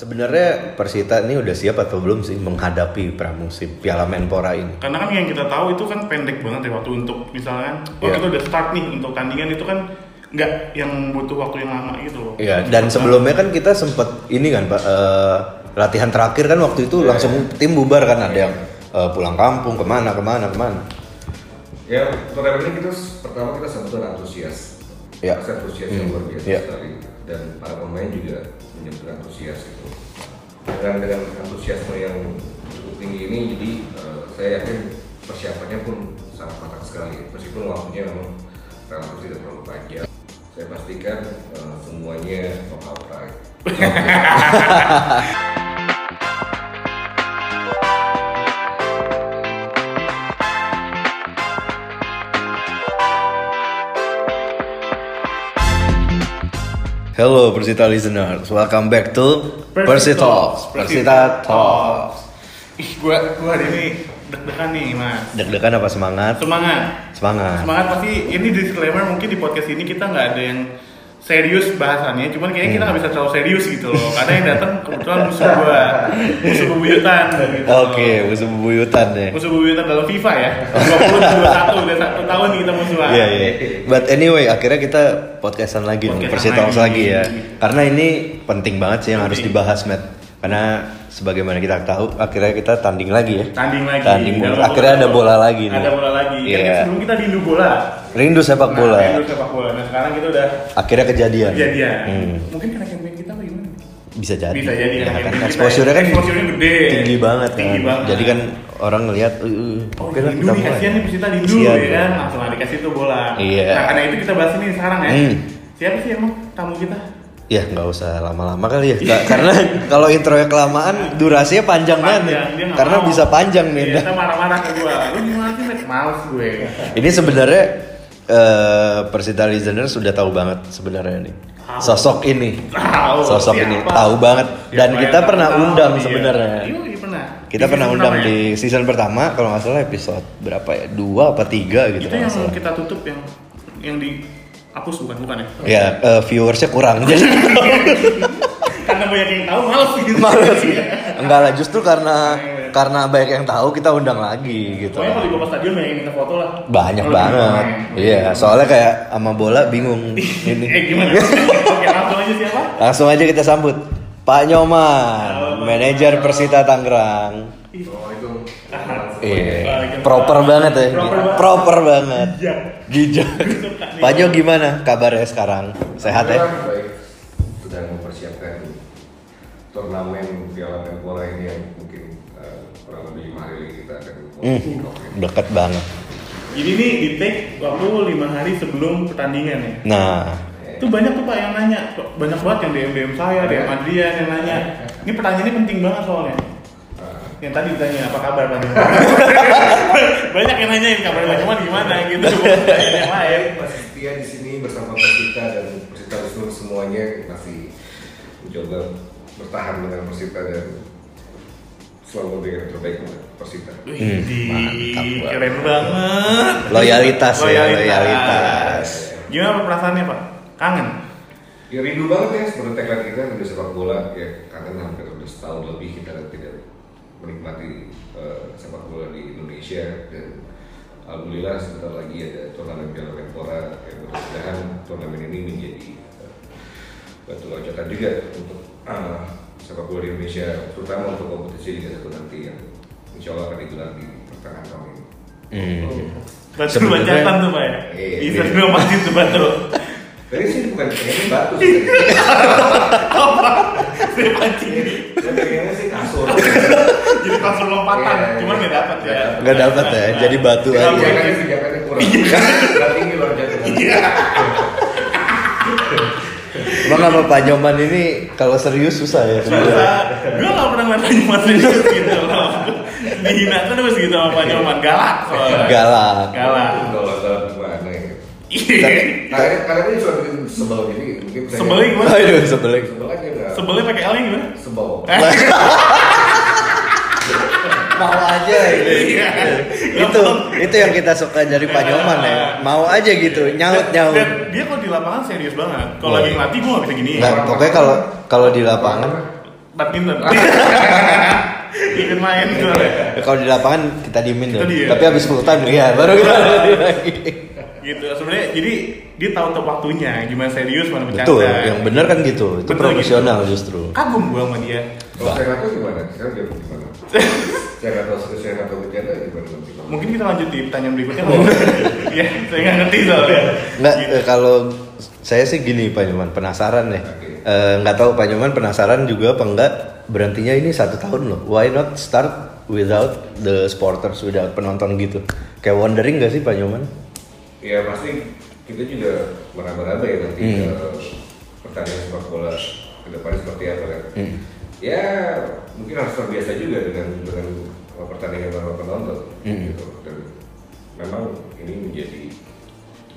sebenarnya Persita ini udah siap atau belum sih menghadapi pramusim Piala Menpora ini? Karena kan yang kita tahu itu kan pendek banget ya waktu untuk misalkan, oh Iya. kita udah start nih untuk tandingan itu kan nggak yang butuh waktu yang lama gitu loh. Iya, dan sebelumnya kan kita sempet ini kan Pak eh, latihan terakhir kan waktu itu langsung tim bubar kan ada yang eh, pulang kampung ke mana ke mana ke mana. Ya, turnamen ini kita pertama kita sebetulnya antusias. Ya. Antusias yang Hmm. luar biasa Ya. sekali dan para pemain juga menyebut antusias itu. Dengan dengan antusiasme yang cukup tinggi ini, jadi eh, saya yakin persiapannya pun sangat matang sekali. Meskipun waktunya memang relatif tidak terlalu panjang. Saya pastikan eh, semuanya top outright. Hello Persita listeners, welcome back to Persi Talks, Persita Talks. Ih, gua gua hari ini deg-degan nih, Mas. Deg-degan apa semangat? Semangat. Semangat. Semangat pasti ini disclaimer mungkin di podcast ini kita nggak ada yang serius bahasannya, cuman kayaknya kita nggak bisa terlalu serius gitu loh. Karena yang datang kebetulan musuh gua, musuh bebuyutan gitu. Oke, musuh bebuyutan ya. Musuh bebuyutan dalam FIFA ya. 20 21 udah satu tahun nih kita musuhan. Iya iya. But anyway, akhirnya kita podcastan lagi nih, Podcastan Talks lagi lagi. ya. Karena ini penting banget sih yang harus Penting. dibahas, Matt. Karena sebagaimana kita tahu, akhirnya kita tanding lagi ya. Tanding lagi. Tanding Dan bola. Akhirnya ada bola lagi nih. Ada bola lagi. Kan Iya. sebelum kita rindu bola. Rindu sepak bola. Nah, rindu sepak bola. Nah, sekarang kita udah Akhirnya kejadian. kejadian. Hmm. Mungkin karena campaign kita apa gimana? Bisa jadi. Bisa jadi Ya, karena kan kita exposure-nya kan exposure-nya gede. tinggi banget Tinggi kan. banget. Jadi kan orang ngelihat uh, uh, Oh, oke lah kita mulai. kasihan nih Persita rindu Kasihan. ya kan, langsung dikasih tuh bola. Iya. Nah, karena itu kita bahas ini sekarang ya. Hmm. Siapa sih emang tamu kita? Ya nggak usah lama-lama kali ya, Ka- karena kalau intronya kelamaan durasinya panjang, banget. Panjang, nggak Karena mau. bisa panjang nih. Iya, kita marah-marah ke gua. Lu gimana sih? Males gue. Ini sebenarnya eh, Persita listener sudah tahu banget sebenarnya nih Tahu. sosok ini, Tahu, sosok siapa? ini tahu banget dan Siapa kita yang pernah tahu undang dia? sebenarnya. Iya, iya, pernah. Kita Di pernah undang pertama di ya? season pertama kalau nggak salah episode berapa ya dua apa tiga gitu Itu yang salah. kita tutup yang yang dihapus bukan bukan ya? Ya eh, viewersnya kurang jadi Karena banyak yang tahu males gitu. males. Enggak lah justru karena Iya, iya. karena banyak yang tahu kita undang lagi gitu. Pokoknya kalau di beberapa stadion banyak yang minta foto lah. Banyak banget. pemain. Iya, soalnya kayak sama bola bingung ini. Eh gimana? Oke langsung aja siapa? Langsung aja kita sambut Pak Nyoman, manajer. Persita Tangerang. Assalamualaikum. Iya, proper banget ya. Proper banget. Proper banget. Iya. Gijak. Pak Nyo gimana kabarnya sekarang? Sehat ya? Baik. Sedang mempersiapkan turnamen Piala Menpora ini yang mungkin eh, kurang lebih lima hari lagi kita akan Hmm, deket banget. Jadi nih di take waktu lima hari sebelum pertandingan ya. Nah, Itu banyak tuh pak yang nanya, banyak banget yang DM DM saya, DM Adrian yang nanya. Ini pertanyaannya penting banget soalnya. Yang tadi ditanya apa kabar Pak banyak yang nanyain kabar Pak Nyoman gimana gitu. Yang lain. masih setia di sini bersama Persita dan Persita seluruh semuanya masih mencoba bertahan dengan Persita dan selalu memberikan yang terbaik untuk Persita. Wih, Hmm, di- mantap banget. keren banget. Loyalitas ya, loyalitas. Gimana perasaannya Pak? Kangen? Ya rindu banget ya seperti tagline kita rindu sepak bola ya kangen hampir udah setahun lebih kita tidak menikmati eh, sepak bola di Indonesia dan alhamdulillah sebentar lagi ada turnamen Piala Menpora yang mudah-mudahan turnamen ini menjadi eh, batu loncatan juga untuk eh, sepak bola di Indonesia terutama untuk kompetisi Liga 1 nanti yang insya Allah akan digelar di pertengahan tahun ini. hmm. Batu Sebenarnya- loncatan tuh Pak ya? Iya, Bisa iya. dua mati tuh batu. Tadi sih bukan pengennya batu sih. Saya pancing. Saya pengennya sih kasur. Jadi kasur lompatan, Iya, cuman nggak dapat ya. Nggak dapat ya, jadi batu aja. boleh. Pijakannya pijakannya kurang. Nggak tinggi loncatan. Iya. Emang apa Pak Nyoman ini kalau serius susah ya? Masa, gue gak pernah ngeliat Pak Nyoman serius gitu loh Dihina terus gitu sama Pak Nyoman, galak soalnya Galak. Galak Kalau dalam gimana ya? Iya Karena karena ini sudah bikin sebel mungkin saya- Sebelnya gimana? Aduh, sebelin. Sebel aja nggak? Sebelnya pakai L gimana? Sebel. Mau aja. Iya. itu itu yang kita suka dari Pak Nyoman ya. Mau aja gitu, nyaut nyaut. Dan dia kalau di lapangan serius banget Kalau lagi ngelatih gue gak bisa gini Nggak, pokoknya kalau kalau di lapangan badminton. Ingin main soalnya. Ya, kalau di lapangan kita diemin Kita dong. Tapi habis full time ya baru kita lagi. Gitu. Sebenarnya jadi dia tahu tuh waktunya gimana serius mana bercanda. Betul, yang benar kan gitu. Itu profesional gitu. justru. Kagum gua sama dia. Kalau saya gimana? Saya dia gimana? Saya nggak tahu saya nggak tahu bercanda gimana nanti. Mungkin kita lanjut di pertanyaan berikutnya. Iya, saya nggak ngerti soalnya. Nggak, Gitu. eh, kalau saya sih gini Pak Nyoman, penasaran. Eh, nggak tahu Pak Nyoman penasaran juga apa enggak berhentinya ini satu tahun loh. Why not start without the supporters, without penonton gitu? Kayak wondering nggak sih Pak Nyoman? Ya pasti kita juga meraba-raba ya nanti Hmm. ke pertandingan sepak bola ke depan seperti apa kan. Hmm. Ya mungkin harus terbiasa juga dengan dengan pertandingan tanpa penonton Hmm. gitu. Dan memang ini menjadi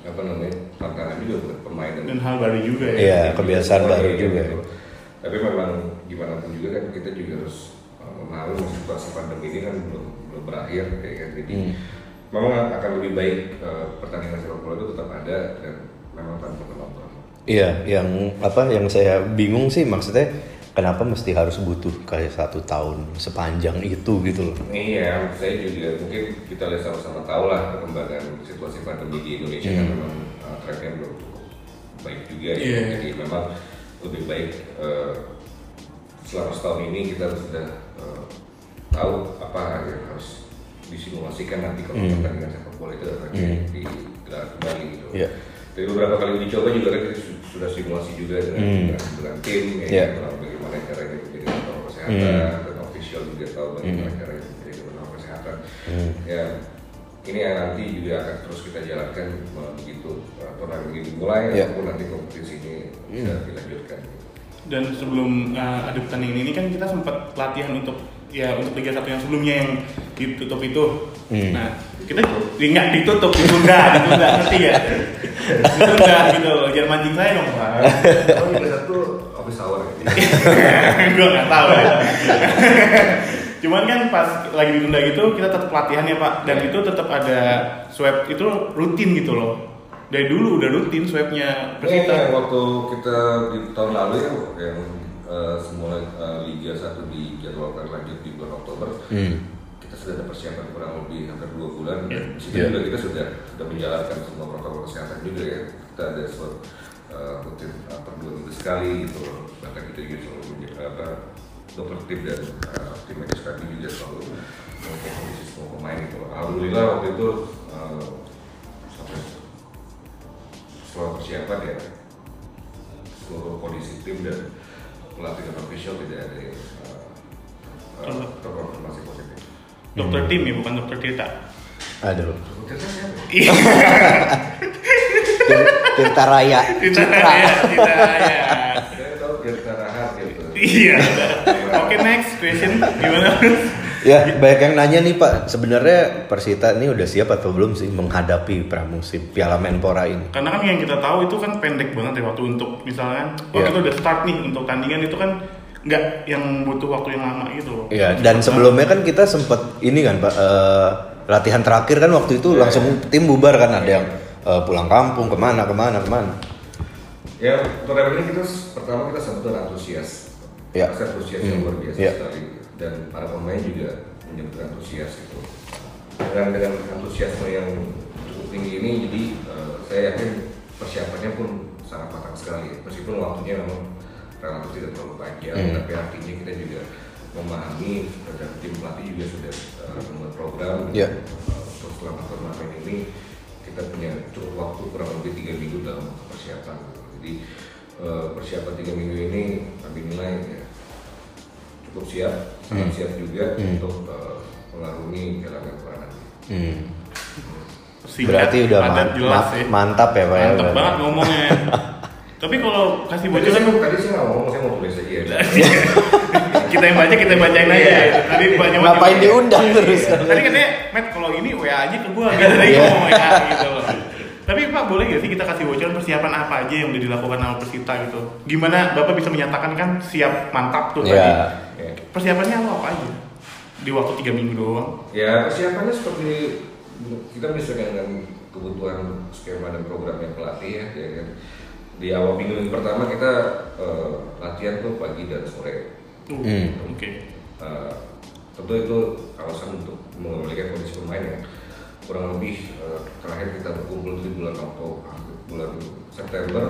apa namanya tantangan juga buat pemain Dan hal baru juga ya. Iya, kebiasaan Semuanya baru gitu. juga. Tapi memang gimana pun juga kan kita juga harus uh, memahami situasi pandemi ini kan belum belum berakhir ya kan. Jadi Hmm. memang akan lebih baik uh, pertandingan sepak bola itu tetap ada dan memang tanpa penonton. Iya, yang apa yang saya bingung sih maksudnya kenapa mesti harus butuh kayak satu tahun sepanjang itu gitu loh. Iya, saya juga mungkin kita lihat sama-sama tahu lah perkembangan situasi pandemi di Indonesia kan Hmm. memang uh, trennya belum cukup baik juga ya. Iya. Jadi memang lebih baik uh, selama setahun ini kita sudah uh, tahu apa yang harus disimulasikan nanti kalau Hmm. pertandingan sepak bola itu akan Hmm. digelar kembali gitu. Iya. Dari beberapa kali uji coba juga kan kita sudah simulasi juga dengan, Hmm. dengan, dengan tim ya, Iya. kan, bagaimana caranya menjadi protokol kesehatan Hmm. dan official juga tahu bagaimana Hmm. caranya menjadi protokol kesehatan. Hmm. Ya ini yang nanti juga akan terus kita jalankan begitu turnamen ini dimulai Iya. ataupun nanti kompetisi ini bisa Hmm. dilanjutkan. Dan sebelum uh, ada pertandingan ini kan kita sempat latihan untuk ya untuk Liga 1 yang sebelumnya yang ditutup itu. Hmm. Nah, kita nggak ditutup, ditunda, ditunda, ngerti ya? Ditunda gitu jangan mancing saya dong Pak. Oh, Satu hour ya. gue nggak tahu ya. Cuman kan pas lagi ditunda gitu kita tetap latihan ya Pak dan itu tetap ada swab itu rutin gitu loh. Dari dulu udah rutin swabnya Ini Persita. yang waktu kita di tahun lalu ya yang uh, semula uh, Liga 1 dijadwalkan lanjut di bulan Oktober Hmm. kita sudah ada persiapan kurang lebih hampir dua bulan Iya. dan di situ Iya. juga kita sudah sudah menjalankan semua protokol kesehatan juga ya kita ada swab uh, rutin uh, per dua minggu sekali gitu bahkan kita juga selalu menja- apa dokter tim dan uh, tim medis kami juga selalu mengecek kondisi semua pemain gitu alhamdulillah waktu itu uh, sampai setelah persiapan ya seluruh kondisi tim dan pelatih dan official tidak ada yang uh, uh, terkonfirmasi positif. Dokter tim ya bukan dokter Tirta. Aduh. Kita siapa? Tirta Raya. Tirta Citra. ya, Tirta ya. Saya tahu Rahat gitu. Iya. Oke next question gimana? Ya, banyak yang nanya nih Pak, sebenarnya Persita ini udah siap atau belum sih menghadapi pramusim Piala Menpora ini? Karena kan yang kita tahu itu kan pendek banget ya waktu untuk misalkan, oh Iya. kita udah start nih untuk tandingan itu kan nggak yang butuh waktu yang lama gitu loh. Ya, dan sebelumnya kan kita sempet ini kan Pak, eh, latihan terakhir kan waktu itu Iya. langsung tim bubar kan ada yang eh, pulang kampung ke mana ke mana ke mana. Ya, turnamen ini kita pertama kita sebetulnya antusias. Ya. Antusias yang Hmm. luar biasa Ya. sekali dan para pemain juga menyebut antusias gitu. Dengan dengan antusiasme yang cukup tinggi ini, jadi eh, saya yakin persiapannya pun sangat matang sekali. Meskipun waktunya memang relatif tidak terlalu panjang, Hmm. tapi artinya kita juga memahami dan tim pelatih juga sudah eh, membuat program Ya. Eh, untuk selama turnamen ini kita punya cukup waktu kurang lebih tiga minggu dalam persiapan. Jadi eh, persiapan tiga minggu ini kami nilai ya, cukup siap, sangat Hmm. siap juga Hmm. untuk eh, mengarungi Menpora nanti. Hmm. Singkat, Berarti udah man- jelas ma- ya. mantap ya Pak ya. Mantep berarti. banget ngomongnya. Tapi kalau kasih Tadi bocoran saya, tadi saya nggak ngomong, saya mau tulis aja. ya. kita yang baca kita bacain aja. Iya. Tadi banyak Ngapain diundang terus? Tadi katanya, Matt kalau WA aja ke gua gitu tadi Iya. ngomong WA gitu loh. Tapi Pak boleh gak sih kita kasih bocoran persiapan apa aja yang udah dilakukan sama Persita gitu? Gimana Bapak bisa menyatakan kan siap mantap tuh tadi? Ya. Ya. Persiapannya apa, apa aja? Di waktu tiga minggu doang. Ya persiapannya seperti kita menyesuaikan dengan kebutuhan skema dan programnya pelatih ya, ya kan. Di awal minggu, minggu pertama kita eh, latihan tuh pagi dan sore Uh, Hmm. Oke. Eh, tentu itu alasan untuk memulihkan kondisi pemain ya kurang lebih eh, terakhir kita berkumpul di bulan Oktober bulan September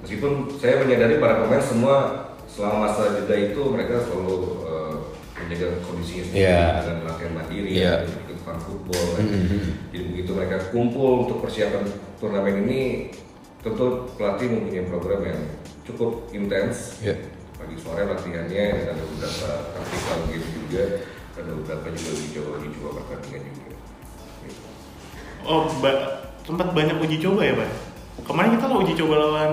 meskipun saya menyadari para pemain semua selama masa jeda itu mereka selalu eh, menjaga kondisinya sendiri Iya. dengan latihan mandiri Iya. ya, ikut fun football kan. Mhm. jadi begitu mereka kumpul untuk persiapan turnamen ini tentu pelatih mempunyai program yang cukup intens Iya. pagi sore latihannya dan ada beberapa taktikal game juga ada beberapa juga uji coba uji coba pertandingan juga. Oh, ba- sempat banyak uji coba ya, Pak? Kemarin kita lo uji coba lawan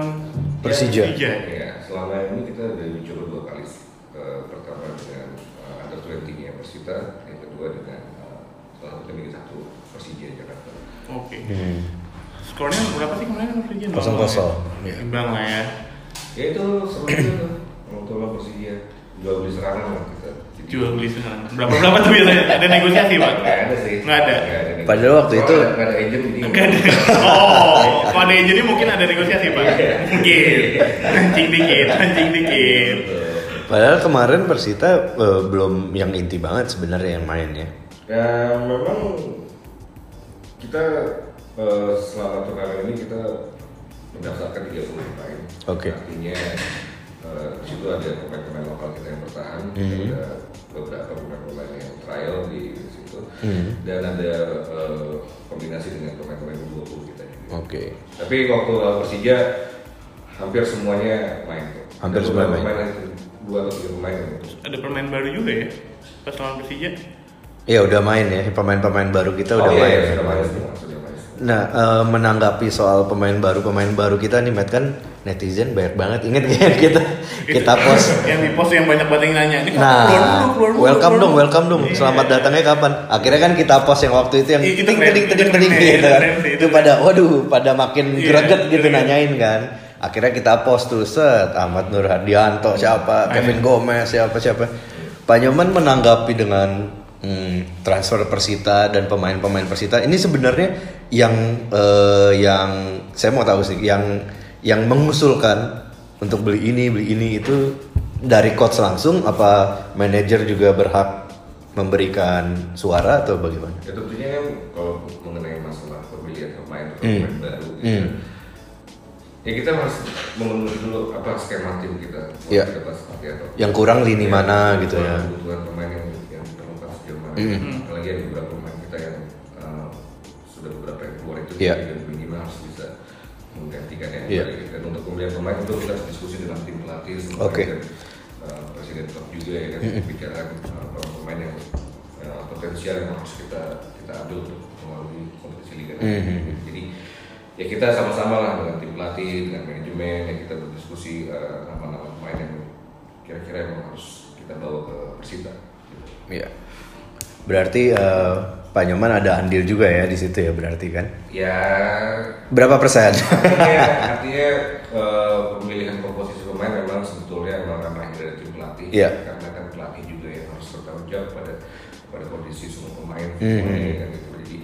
Persija. ya selama ini kita udah uji coba dua kali Eh, pertama dengan uh, under 20 nya Persita yang kedua dengan uh, salah satu Liga satu Persija Jakarta Oke. Hmm. Skornya berapa sih kemarin Persija? Kosong kosong. Ya? Iya. Imbang lah ya. ya itu tuh untuk lawan Persija jual beli serangan lah kita Jual beli sekarang. Berapa berapa tuh biasanya? Ada negosiasi, Pak? Nggak ada sih Nggak ada. Nggak ada Padahal waktu itu- nggak ada agent jadi Nggak ada. Oh, kalau ada jadi mungkin ada negosiasi, Pak. Mungkin. Anjing dikit, anjing dikit. Padahal kemarin Persita eh, belum yang inti banget sebenarnya yang main ya. Ya memang kita eh, selama turnamen ini kita mendaftarkan 30 pemain. Oke. Artinya eh, di situ ada pemain-pemain lokal kita yang bertahan, Mhm. ada beberapa pemain-pemain yang trial di situ, Mhm. dan ada eh, kombinasi dengan pemain-pemain U20 kita juga. Oke. Tapi waktu lawan Persija hampir semuanya main. tuh. Hampir semua main. pemain yang dua atau tiga pemain Ada pemain baru juga ya? Pas lawan Persija. Ya udah main ya, pemain-pemain baru kita udah oh, iya, main. iya, ya. sudah main semua, sudah main semua. Nah, eh, menanggapi soal pemain baru pemain baru kita nih, Matt kan netizen banyak banget. Ingat gak kita kita post. yang di post yang banyak banget yang nanya. Ini Nah, keluar dulu, keluar dulu, welcome keluar dong, dulu. welcome dong. Iya. Selamat datangnya kapan? Akhirnya kan kita post yang waktu itu yang Itu ting ting ting ting itu gitu kan. itu pada waduh, pada makin Iya, greget gitu iya. nanyain kan. Akhirnya kita post tuh set Ahmad Nur Hadianto siapa, Kevin Gomez siapa siapa. Pak Nyoman menanggapi dengan hmm, transfer Persita dan pemain-pemain Persita ini sebenarnya yang eh, yang saya mau tahu sih yang yang mengusulkan untuk beli ini beli ini itu dari coach langsung apa manajer juga berhak memberikan suara atau bagaimana? Ya tentunya kan kalau mengenai masalah pemilihan pemain atau Hmm. pemain baru gitu, Hmm. ya kita harus memenuhi dulu apa skema tim kita. Mau Iya. kita bahas seperti apa. Yang kurang lini Ya, mana gitu ya. Kebutuhan pemain yang yang diperlukan sejauh mana. Hmm. Apalagi ada beberapa pemain kita yang uh, sudah beberapa yang keluar itu Iya. dan yang Iya. baik. Dan untuk pemilihan pemain itu kita diskusi dengan tim pelatih semua Oke. dan uh, presiden klub juga ya kan Mm-mm. bicarakan uh, pemain yang uh, potensial yang harus kita kita ambil untuk melalui kompetisi liga. Mhm. Jadi ya kita sama-sama lah dengan tim pelatih, dengan manajemen yang kita berdiskusi uh, nama-nama pemain yang kira-kira yang harus kita bawa ke Persita. gitu. Iya. Berarti eh, Pak Nyoman ada andil juga ya di situ ya berarti kan? Ya Berapa persen? artinya, artinya eh, pemilihan komposisi pemain memang sebetulnya memang ranah dari tim pelatih Iya. karena kan pelatih juga yang harus bertanggung jawab pada pada kondisi semua pemain Mhm. semuanya, kan gitu. jadi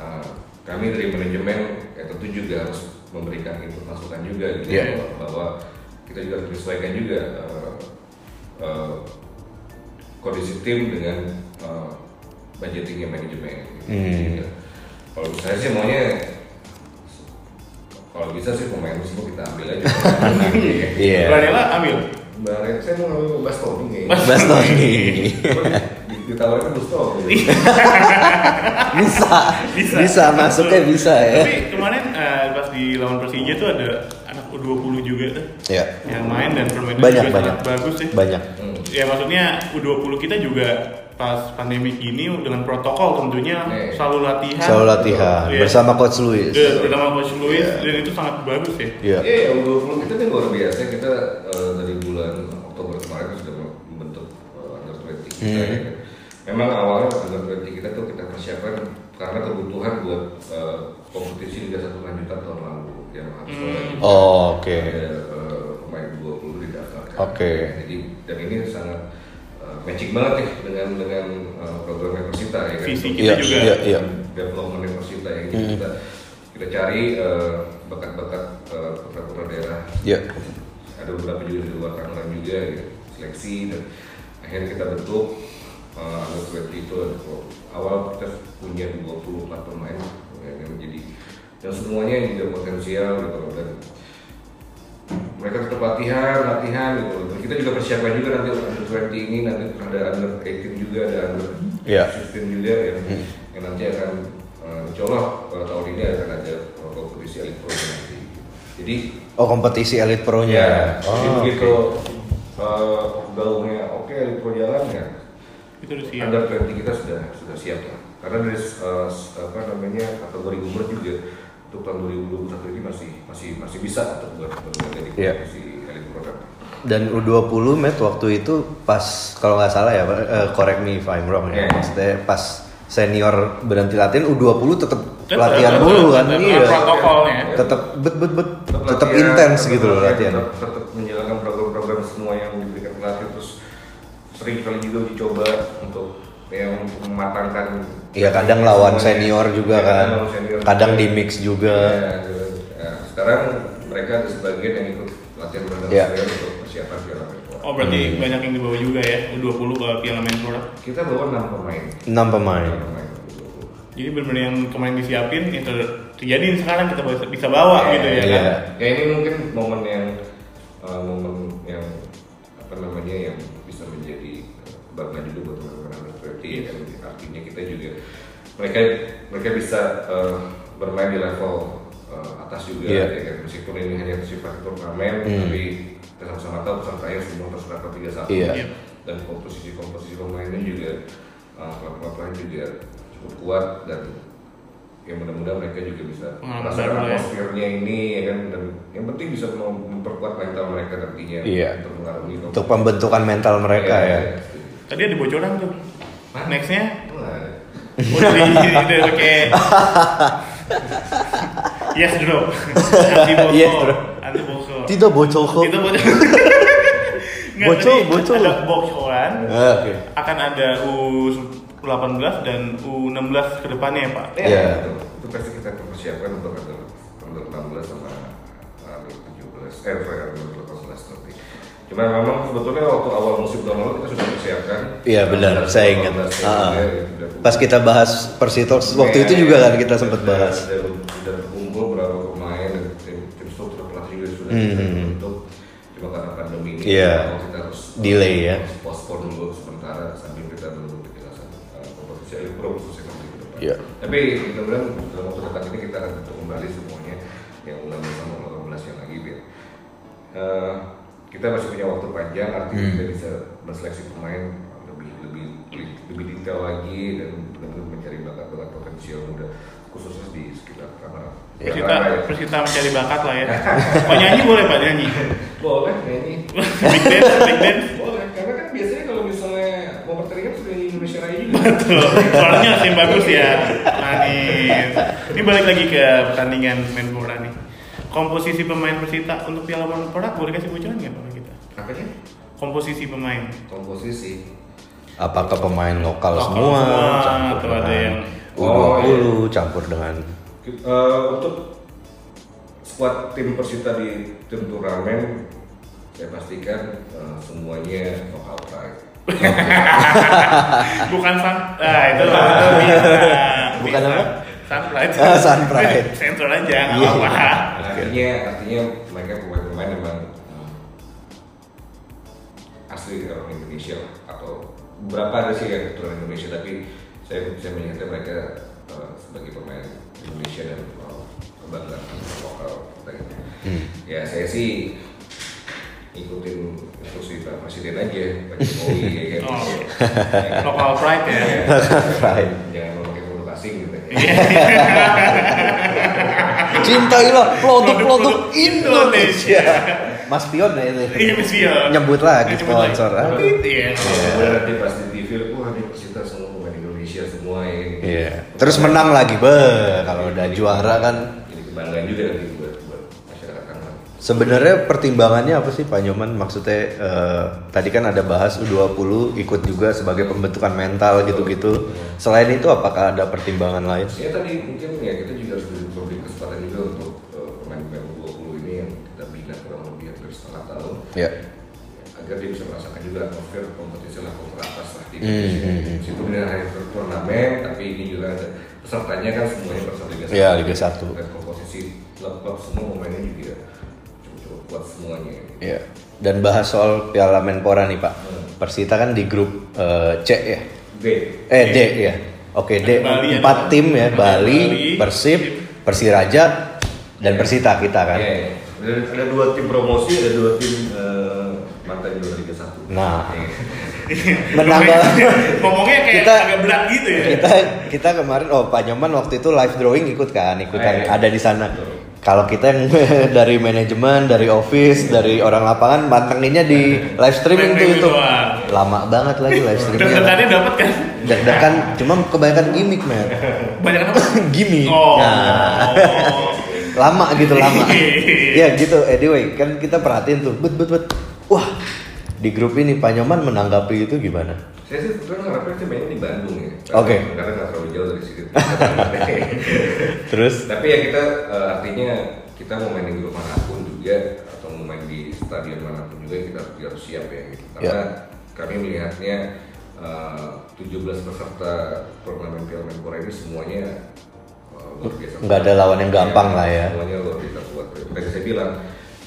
eh, kami dari manajemen ya tentu juga harus memberikan input masukan juga gitu Iya. bahwa, bahwa kita juga harus menyesuaikan juga eh, eh, kondisi tim dengan budgetingnya manajemen gitu. Hmm. Kalau saya sih maunya kalau bisa sih pemain semua kita ambil aja. Iya. Ranela ambil. Bareng saya mau ngambil Bastoni kayaknya. Bastoni. Ditawarin Bastoni. bisa. Bisa. Bisa masuknya bisa ya. Tapi kemarin eh, pas di lawan Persija tuh ada anak U20 juga tuh Ya. yang main dan permainan Banyak juga banyak. sangat bagus sih. Banyak. Hmm. Ya maksudnya U20 kita juga pas pandemi ini dengan protokol tentunya Nih. selalu latihan. Selalu latihan Iya. bersama coach Luis. Iya, bersama Coach Luis Iya. dan itu sangat bagus ya. Iya. Iya, yang U20 kita kan luar biasa. Kita eh, dari bulan Oktober kemarin sudah membentuk eh, under 20 kita. Hmm. ya kan. Memang awalnya under 20 kita tuh kita persiapkan karena kebutuhan buat eh, kompetisi Liga 1 lanjutan tahun lalu yang harus Hmm. Oh, oke. Ada eh, pemain 20 didaftarkan. Oke. Jadi dan ini sangat matching banget nih dengan dengan eh, program Persita ya kan. Visi kita juga. iya, iya. Development Persita yang Hmm. kita kita cari eh, bakat-bakat eh, putra-putra daerah Iya. ada beberapa juga di luar Tangerang juga ya. seleksi dan akhirnya kita bentuk uh, under 20 itu awal kita punya 24 pemain ya, yang menjadi dan semuanya juga potensial gitu dan mereka tetap latihan, latihan gitu. Dan kita juga persiapkan juga nanti under 20 ini nanti ada under 18 juga, ada under Iya. 16 juga ya. Yang nanti akan uh, insya Allah uh, tahun ini akan ada uh, kompetisi elite pro nanti. Jadi Oh kompetisi Elite Pro-nya. ya, oh, jadi oke. begitu uh, gaungnya oke elite pro jalan ya. Itu udah siap. Under 20 kita sudah sudah siap lah. Karena dari uh, apa namanya kategori umur juga untuk tahun 2021 ini masih masih masih bisa untuk buat buat jadi Iya. kompetisi elite pro kan. Dan U20 Matt waktu itu pas kalau nggak salah ya, eh, correct me if I'm wrong ya. Iya. Maksudnya pas senior berhenti latihan U20 tetap latihan dulu kan. Iya. protokolnya. Tetap bet bet bet Tetap intens gitu loh latihan. Tetap, menjalankan program-program semua yang diberikan pelatih terus sering kali juga dicoba untuk yang untuk mematangkan Iya kadang lawan senior juga Iya, kan. senior Kadang juga. di mix juga. Iya, gitu. Nah, sekarang mereka ada sebagian yang ikut latihan berenang Iya. senior untuk persiapan Piala Menpora. Oh berarti Hmm. banyak yang dibawa juga ya U20 ke Piala Menpora. Kita bawa 6 pemain. 6 pemain. Enam pemain. Jadi benar-benar yang kemarin disiapin itu terjadi sekarang kita bisa, bisa bawa gitu ya Iya. kan. Ya ini mungkin momen yang uh, momen mereka mereka bisa uh, bermain di level uh, atas juga Iya. ya kan meskipun ini hanya sifat turnamen Hmm. tapi kita sama-sama tahu pesertanya semua terserah ke 31 Iya. Iya. dan komposisi-komposisi pemainnya juga uh, klub-klub lain juga cukup kuat dan yang mudah-mudahan mereka juga bisa merasakan ya. atmosfernya ini ya kan dan yang penting bisa mem- memperkuat mental mereka nantinya Iya. untuk mengarungi Untuk pembentukan mental mereka ya. Tadi ada bocoran tuh. Nextnya udah di udah Yes bro. Anti bocor. Yes, bro. Anti bocor. Tidak bocor kok. Itu bocor. Bocor, bocor. Ada bocoran. Ah, Oke. Akan ada U18 dan U16 ke depannya ya Pak. ya, Iya. itu, itu pasti kita persiapkan untuk under 16 sama under 17 eh sorry, under 18 nanti cuma memang sebetulnya waktu awal musim tahun lalu kita sudah persiapkan Iya benar, saya ingat. 18 ya, Ah. ya, sudah Pas kita bahas Persito waktu itu juga kan kita sempat bahas. Sudah, terkumpul beberapa pemain dan tim, tim struktur pelatih juga sudah Hmm. bisa dibentuk. Cuma karena pandemi ini Iya. kalau kita harus Delay ya. postpone dulu sementara sambil kita menunggu kejelasan uh, kompetisi Pro khususnya nanti ke depan. Iya. Tapi mudah-mudahan dalam waktu dekat ini kita akan kembali semuanya yang ulang sama 18 yang lagi biar uh, kita masih punya waktu panjang artinya Hmm. kita bisa menseleksi pemain lebih lebih lebih detail lagi dan benar-benar mencari bakat-bakat potensial muda khususnya di sekitar kamar. Iya. Persita, Persita mencari bakat lah ya. Oh nyanyi boleh Pak nyanyi. Boleh nyanyi. Big dance, big dance. Boleh, karena kan biasanya kalau misalnya mau pertandingan sudah nyanyi Indonesia Raya juga. Betul. Suaranya masih bagus ya. Manis. Ini balik lagi ke pertandingan Menpora nih. Komposisi pemain Persita untuk Piala Menpora boleh kasih bocoran nggak Pak kita? Apanya? Komposisi pemain. Komposisi. Apakah pemain lokal, Lokal semua, semua, campur atau ada yang- U20 campur dengan Eh, untuk squad tim Persita di tim turnamen saya pastikan eh, semuanya lokal pride. Bukan Sun. Ah itu itu bisa. Bukan apa? Sunpride. Ah, Sunpride. Sensor aja nggak Iya. apa-apa. artinya artinya mereka pemain-pemain memang asli orang Indonesia atau beberapa ada sih yang keturunan Indonesia tapi saya saya melihatnya mereka eh, sebagai pemain Indonesia dan eh, kebanggaan lokal kita gitu. Hmm. Ya saya sih ikutin instruksi Pak Presiden aja Pak Jokowi ya kan. Oh. Ya kan? Local pride ya. Pride. Jangan memakai produk asing gitu. Iya. Cintailah produk-produk Produk-produk Indonesia. Mas Pion ya itu. Iya, Mas Pion. Nyebut lagi Nyebut sponsor. ah. Iya. Kemudian nanti pas di TV, wah ini Persita semua pemain Indonesia semua ya. Iya. Terus menang lagi, be. Kalau udah juara kan. Jadi kebanggaan juga nanti buat buat masyarakat Tangerang. Sebenarnya pertimbangannya apa sih Pak Nyoman? Maksudnya eh, tadi kan ada bahas U20 ikut juga sebagai pembentukan mental gitu-gitu. Selain itu apakah ada pertimbangan lain? Ya tadi mungkin ya kita juga harus Ya. agar dia bisa merasakan juga atmosfer kompetisi level teratas lah di Indonesia. hmm, hmm. Meskipun ini hari turnamen, tapi ini juga ada pesertanya kan semuanya peserta Liga Iya, 1. Liga 1. Dan komposisi klub-klub semua pemainnya juga cukup-cukup kuat semuanya. Iya. Dan bahas soal Piala Menpora nih Pak. Hmm. Persita kan di grup eh, C ya. B. Eh D ya. Oke D Bali empat ada. tim ya Bali, Bali, Persib, Persiraja dan Persita kita kan. Iya, iya. Ada, ada dua tim promosi, ada dua tim eh, mantan juara Liga 1. Nah. Iya. Menanggal Ngomongnya kayak Kita- agak berat gitu ya. kita kita kemarin oh Pak Nyoman waktu itu live drawing ikut kan ikutan Oh, iya. ada di sana kalau kita yang dari manajemen dari office dari orang lapangan mantenginnya di live streaming tuh itu lama banget lagi live streamingnya Deg-degannya dapat kan? deg-degan cuma kebanyakan gimmick man Banyak apa? gimmick Oh. nah lama gitu lama ya gitu anyway kan kita perhatiin tuh bet bet bet wah di grup ini Pak Nyoman menanggapi itu gimana Saya sih sebenarnya ngarepnya sih mainnya di Bandung ya. Oke. Karena nggak terlalu jauh dari situ. terus Tapi ya kita eh, artinya kita mau main di grup mana pun juga atau mau main di stadion mana pun juga kita harus, harus siap ya. Gitu. Karena kami melihatnya eh, 17 peserta turnamen Piala Menpora ini semuanya luar biasa. Nggak ada lawan yang gampang lah ya. Semuanya luar biasa kuat. Tadi saya bilang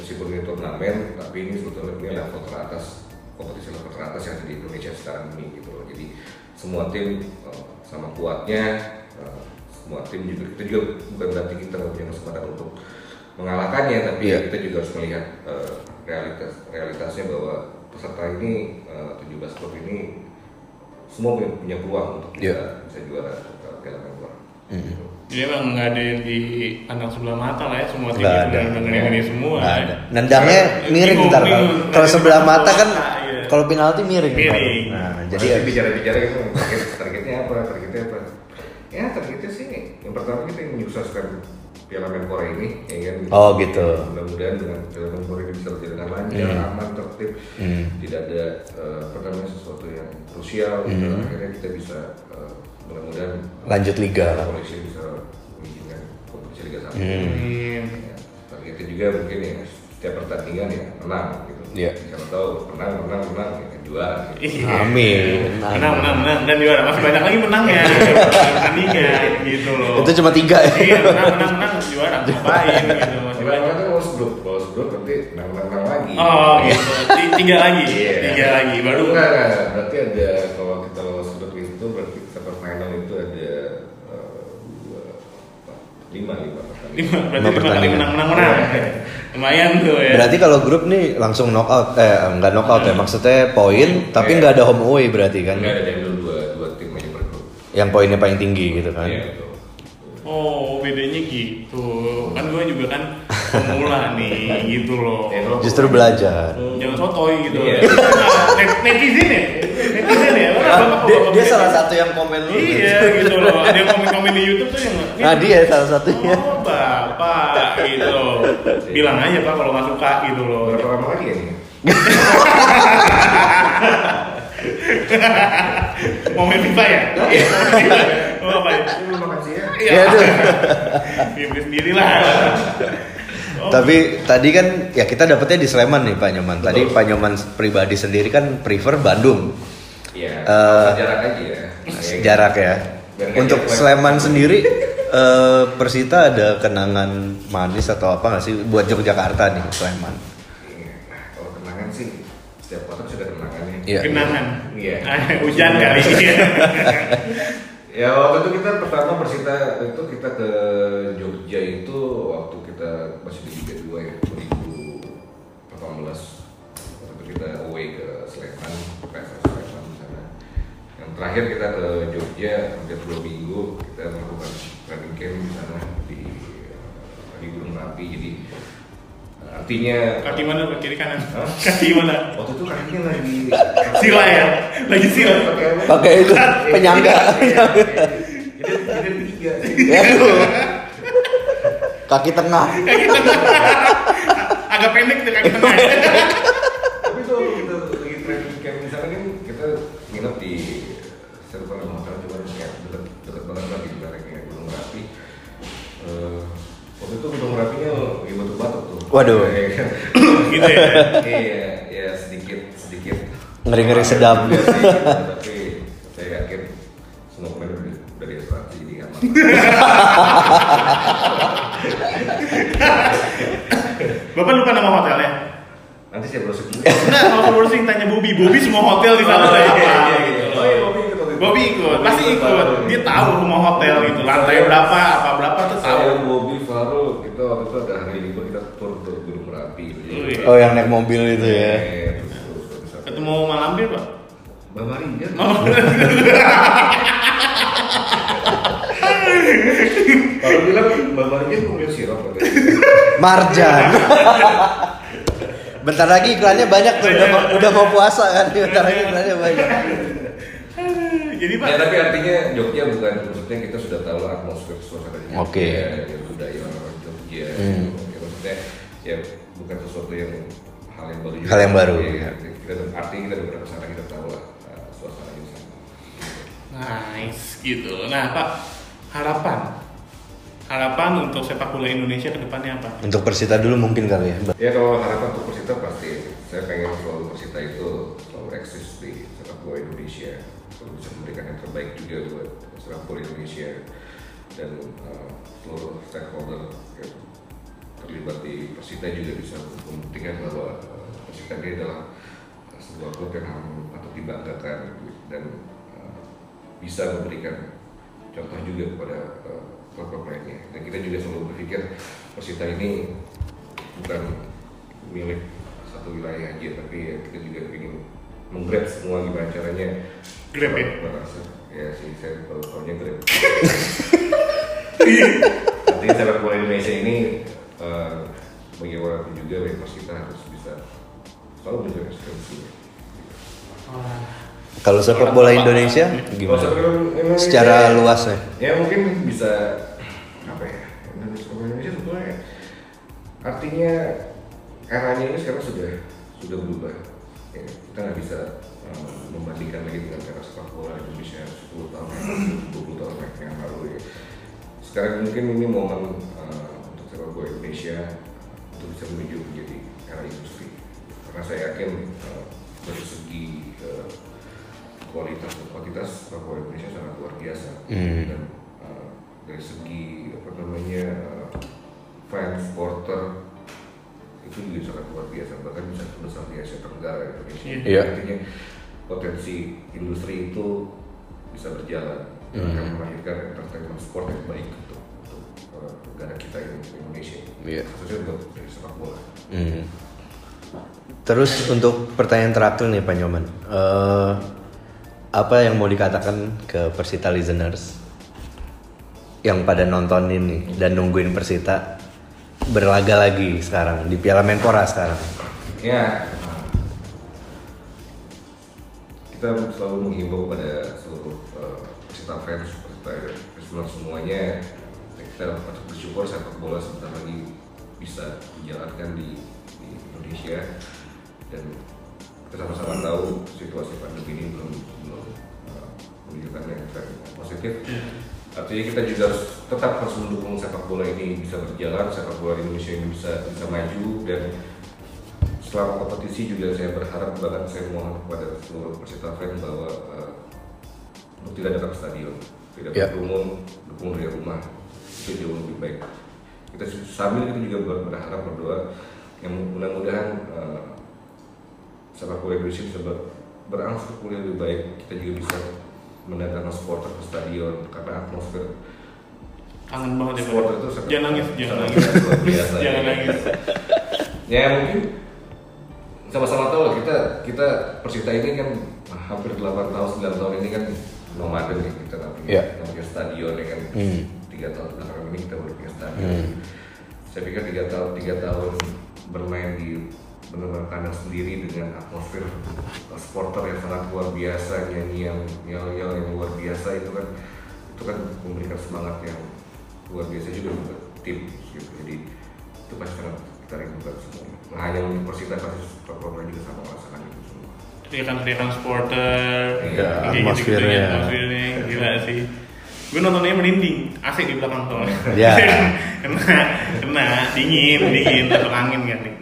meskipun ini turnamen tapi ini sebetulnya ini level teratas kompetisi level teratas yang ada di Indonesia sekarang ini gitu loh. Jadi semua tim eh, sama kuatnya eh, semua tim juga kita juga bukan berarti kita nggak punya kesempatan untuk mengalahkannya tapi Iya. kita juga harus melihat eh, realitas realitasnya bahwa peserta ini eh, 17 klub ini semua punya, punya peluang untuk bisa, Iya. bisa juara Piala Menpora. Mm. Gitu. Jadi emang nggak ada yang dipandang sebelah mata lah ya semua tim Nggak itu ada. benar-benar ini semua. Nggak ya. ada. Nendangnya miring Bingung, ntar kalau bingung. kalau sebelah mata kan iya. kalau penalti miring. Miring. Nah, Jadi jadi bicara-bicara itu target, targetnya apa? Targetnya apa? Ya targetnya sih yang pertama kita ingin menyukseskan Piala Menpora ini, ya kan? Oh, gitu. Mudah-mudahan dengan Piala Menpora ini bisa berjalan dengan lancar, Hmm. aman, tertib, Hmm. tidak ada eh, apa namanya sesuatu yang krusial. gitu. Hmm. Akhirnya kita bisa eh, mudah-mudahan lanjut liga. polisi bisa mengizinkan kompetisi Liga 1 Hmm. Ya, targetnya juga mungkin ya setiap pertandingan ya menang gitu. Iya. Siapa tahu menang, menang, menang ya kan juara. Gitu. Iya. Amin. Menang, menang, menang dan juara masih banyak lagi menangnya pertandingan gitu loh. Itu cuma tiga ya. Iya, menang, menang, menang juara ngapain gitu masih Menang banyak. kan lolos grup, lolos grup nanti menang, menang, menang lagi. Oh gitu, Ti- tiga lagi, Iya. tiga lagi baru. enggak, enggak, enggak. berarti ada kalau kita lolos grup itu berarti kita final itu ada eh, dua, empat, lima, lima pertandingan. Lima, berarti Lima kali menang, menang, menang. Lumayan tuh ya. Berarti kalau grup nih langsung knockout eh enggak knockout ya maksudnya poin tapi Iya. nggak ada home away berarti kan. Enggak ada yang dua, dua tim aja per grup. Yang poinnya paling tinggi gitu kan. Iya, betul. Oh, bedanya gitu. Kan gue juga kan pemula nih, gitu loh. Kalau- Justru belajar. Jangan sotoy gitu. Iya. Net- Netizen ya? Netizen ya? Ah, dia, dia netizen. salah satu yang komen lu. Iya gitu loh. Ada yang komen-komen di YouTube tuh yang Nah dia salah satunya. Oh bapak gitu. Bilang aja pak kalau nggak suka gitu loh. Berapa lama lagi ya? Mau main FIFA ya? Iya. Mau apa ya? Belum makan siang. Iya tuh. Bikin sendiri lah. Oh, Tapi tadi kan ya kita dapetnya di Sleman nih Pak Nyoman. Tadi Betul. Pak Nyoman pribadi sendiri kan prefer Bandung. Iya. Eh, jarak aja ya. Nah, ya, Jarak ya. Biar Untuk. Sleman sendiri eh, Persita ada kenangan manis atau apa nggak sih buat Yogyakarta nih Sleman? Iya. Kalau kenangan sih setiap kota sudah kenangan ya. Iya. Kenangan. Iya. Ah, Hujan kali ini. Ya waktu itu kita pertama Persita itu kita ke Jogja itu waktu kita masih di Liga 2 ya 2018 waktu kita away ke Sleman, PSS Sleman sana. Yang terakhir kita ke Jogja hampir dua minggu kita melakukan training camp di sana di di Gunung Merapi jadi artinya Kaki mana? Kaki kiri kanan. Hah? Kaki mana? waktu itu kakinya lagi Sila ya? Lagi sila. pakai itu penyangga. Jadi jadi tiga. Ya tuh. Kaki tengah. Agak pendek tuh kaki tengah. Tapi itu waktu kita lagi training camp di sana kan kita nginep di nama hotel cuma kayak deket deket banget lah di Gunung Merapi. Eh, waktu itu Gunung Merapinya lagi tuh. Waduh. Iya kan? Gitu ya. Iya, ya sedikit sedikit Ngeri-ngeri sedap. Juga sih, tapi saya yakin semua pemain dari dari asuransi jadi aman. Bapak lupa nama hotelnya? Nanti saya browsing dulu. Enggak, kalau browsing tanya Bobby. Bobby semua hotel di sana Oh, iya, iya, gitu iya. Oh, iya, Bobby ikut. Bobby pasti ikut. Dia tahu rumah hotel gitu, lantai berapa, apa berapa tuh tahu. Saya Bobby Farul kita waktu itu ada hari libur kita tur ke Gunung Wih. Oh yang naik mobil itu ya. Terus- terus- terus- Ketemu malam dia, Pak. Oh. Kalau bilang Mbak Maria punya sirop katanya. Marjan. Bentar lagi iklannya banyak tuh, udah mau, udah mau puasa kan, bentar lagi iklannya banyak. Jadi, Pak, Ya tapi artinya Jogja bukan maksudnya kita sudah tahu atmosfer suasananya Oke. Jogja, ya, budaya orang Jogja. Hmm. Ya, maksudnya ya bukan sesuatu yang hal yang baru. Hal yang baru, Ya, ya. Kita artinya kita udah ke sana kita tahu lah uh, suasananya di sana. nice gitu. Nah, Pak, harapan harapan untuk sepak bola Indonesia ke depannya apa? Untuk Persita dulu mungkin kali ya. Ya kalau harapan untuk Persita pasti saya pengen selalu Persita itu selalu eksis di sepak bola Indonesia selalu bisa memberikan yang terbaik juga buat sepak bola Indonesia dan uh, seluruh stakeholder terlibat di Persita juga bisa membuktikan bahwa Persita ini adalah uh, sebuah klub yang harus patut dibanggakan dan uh, bisa memberikan contoh juga kepada uh, klub-klub lainnya. Dan kita juga selalu berpikir Persita ini bukan milik satu wilayah aja tapi ya kita juga ingin menggrab semua gimana caranya. Grab ya? ya sih saya baru tahunya grab. Artinya sepak bola Indonesia ini eh, bagaimanapun juga ya kita harus bisa selalu menjaga eksistensi Kalau sepak bola Indonesia gimana? sepak bola Indonesia, Secara luasnya. ya mungkin bisa apa ya Indonesia sepak bola Indonesia sebetulnya artinya eranya ini sekarang sudah sudah berubah ya, kita nggak bisa um, membandingkan lagi dengan era sepak bola Indonesia 10 tahun 20 tahun yang lalu ya sekarang mungkin ini momen uh, sepak bola Indonesia untuk bisa menuju menjadi era industri karena saya yakin uh, dari segi uh, kualitas dan kuantitas sepak bola Indonesia sangat luar biasa Hmm. dan uh, dari segi apa namanya uh, fans supporter itu juga sangat luar biasa bahkan bisa sebesar di Asia Tenggara Indonesia Iya. artinya potensi industri itu bisa berjalan Hmm. akan melahirkan entertainment sport yang baik untuk, negara kita ini Indonesia Iya. khususnya untuk sepak bola Hmm. Terus untuk pertanyaan terakhir nih Pak Nyoman, Eh, apa yang mau dikatakan ke Persita listeners yang pada nonton ini dan nungguin Persita berlaga lagi sekarang di Piala Menpora sekarang? Ya, kita selalu menghimbau pada seluruh uh, peserta fans, peserta listener semuanya. Kita patut bersyukur sepak bola sebentar lagi bisa dijalankan di, di Indonesia. Dan kita sama-sama tahu situasi pandemi ini belum belum uh, menunjukkan yang positif. Artinya kita juga harus tetap harus mendukung sepak bola ini bisa berjalan, sepak bola Indonesia ini bisa bisa maju. Dan selama kompetisi juga saya berharap bahkan saya mohon kepada seluruh peserta fans bahwa uh, untuk tidak datang ke stadion, tidak Ya. berkerumun, dukung dari rumah itu jauh lebih baik. Kita sambil kita juga ber- berharap berdoa yang mudah-mudahan uh, sepak bola Indonesia bisa ber, berangsur pulih lebih baik. Kita juga bisa mendatangkan supporter ke stadion karena atmosfer Kangen banget ya, supporter itu sangat Jangan nangis, jangan nangis. biasa. Jangan nangis. ya mungkin sama-sama tahu lah kita kita Persita ini kan hampir 8 tahun 9 tahun ini kan nomaden nih kita nggak punya nggak punya stadion ya kan Hmm. Tiga tahun belakangan ini kita baru punya stadion Hmm. saya pikir tiga tahun tiga tahun bermain di benar-benar kandang sendiri dengan atmosfer supporter yang sangat luar biasa nyanyi yang yel-yel yang luar biasa itu kan itu kan memberikan semangat yang luar biasa juga buat tim gitu jadi itu pasti sangat kita rindukan semua nah, hanya untuk Persita pasti supporter juga sama merasakan itu semua supporter, Iya, gitu-gitu atmosfernya. ya, atmosfernya gila sih. Gue nontonnya merinding, AC di belakang soalnya. Ya. kena, kena, dingin, dingin, masuk angin kan nih.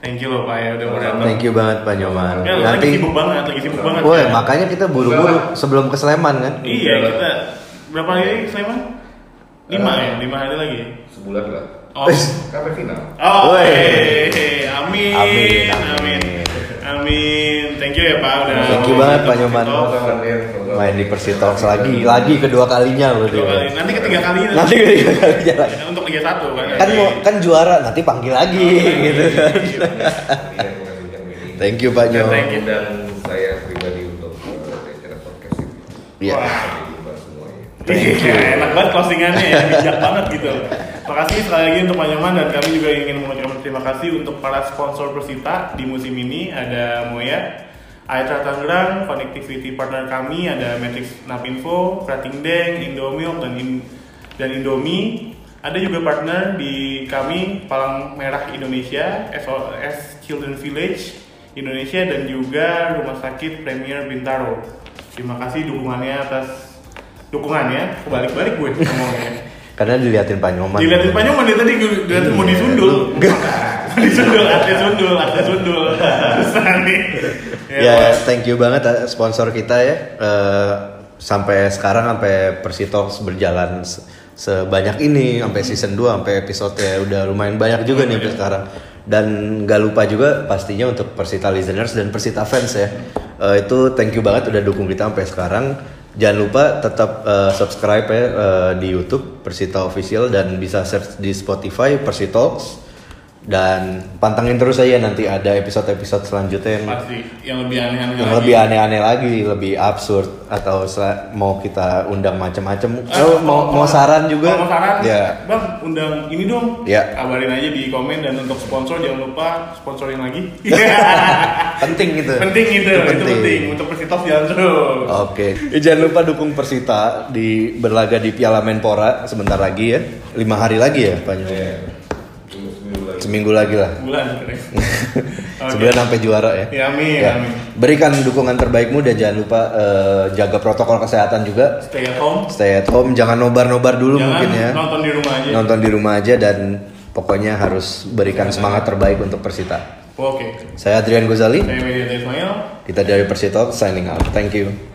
Thank you loh Pak ya udah mau datang. Thank you banget Pak Nyoman. Ya, lagi Nanti, sibuk banget, lagi sibuk banget. woi ya. makanya kita buru-buru sebelum ke Sleman kan. Iya kita berapa hari Sleman? Lima ya, lima hari lagi. Sebulan lah. Oh, Sampai final. oh, hey, amin, Amin, amin, amin. Amin. Thank you ya Pak udah. Thank you banget, Pak Nyoman. Main di Persitox lagi, lagi kedua kalinya loh kali. dia. Nanti ketiga kali Nanti ketiga kalinya lagi. untuk Liga Satu kan. Kan mau kan juara nanti panggil lagi gitu kan. Thank you Pak Nyo. Thank you. Dan saya pribadi untuk uh, acara podcast ini. Iya. Wah. Semuanya. Iya, enak banget closingannya ya, bijak banget gitu. Terima kasih sekali lagi untuk Pak Nyoman dan kami juga ingin mengucapkan terima kasih untuk para sponsor Persita di musim ini ada Moya, Aitra Tangerang, connectivity partner kami ada Matrix Napinfo, Krating Deng, Indomilk dan In- dan Indomie. Ada juga partner di kami Palang Merah Indonesia, SOS Children Village Indonesia dan juga Rumah Sakit Premier Bintaro. Terima kasih dukungannya atas dukungannya kebalik-balik gue ngomongnya Karena diliatin Pak Nyoman. dilihatin Pak Nyoman dia tadi gue- dilihatin mau disundul mau disundul ate sundul ate sundul susah nih Ya, thank you banget eh, sponsor kita ya. Eh, sampai sekarang sampai Persitox berjalan se- sebanyak ini sampai season 2 sampai episode udah lumayan banyak juga nih sampai sekarang. Dan gak lupa juga pastinya untuk Persita listeners dan Persita fans ya. Eh, itu thank you banget udah dukung kita sampai sekarang. Jangan lupa tetap eh, subscribe ya eh, di YouTube Persita Official dan bisa search di Spotify Persitox dan pantengin terus aja nanti ada episode-episode selanjutnya yang pasti yang lebih aneh-aneh yang lagi. lebih aneh-aneh lagi, lebih absurd atau mau kita undang macam-macam. Eh, Oh, mau mau saran juga? mau saran Ya. bang undang ini dong Ya. kabarin aja di komen dan untuk sponsor jangan lupa sponsorin lagi Penting gitu. penting itu itu penting, untuk Persitos jalan terus Oke. Eh, Jangan lupa dukung Persita di berlaga di Piala Menpora sebentar lagi ya. Lima hari lagi ya, Pak Nyoman? Seminggu lagi. Lah. bulan. Oke. Sebulan sampai juara ya. Ya, amin, Ya. amin. Berikan dukungan terbaikmu dan jangan lupa eh, jaga protokol kesehatan juga. Stay at home. Stay at home, jangan nobar-nobar dulu Jangan mungkin ya. nonton di rumah aja. Nonton di rumah aja dan pokoknya harus berikan semangat terbaik untuk Persita. Oke. Saya Adrian Gozali, Saya Media Ismail. kita dari Persita signing out. Thank you.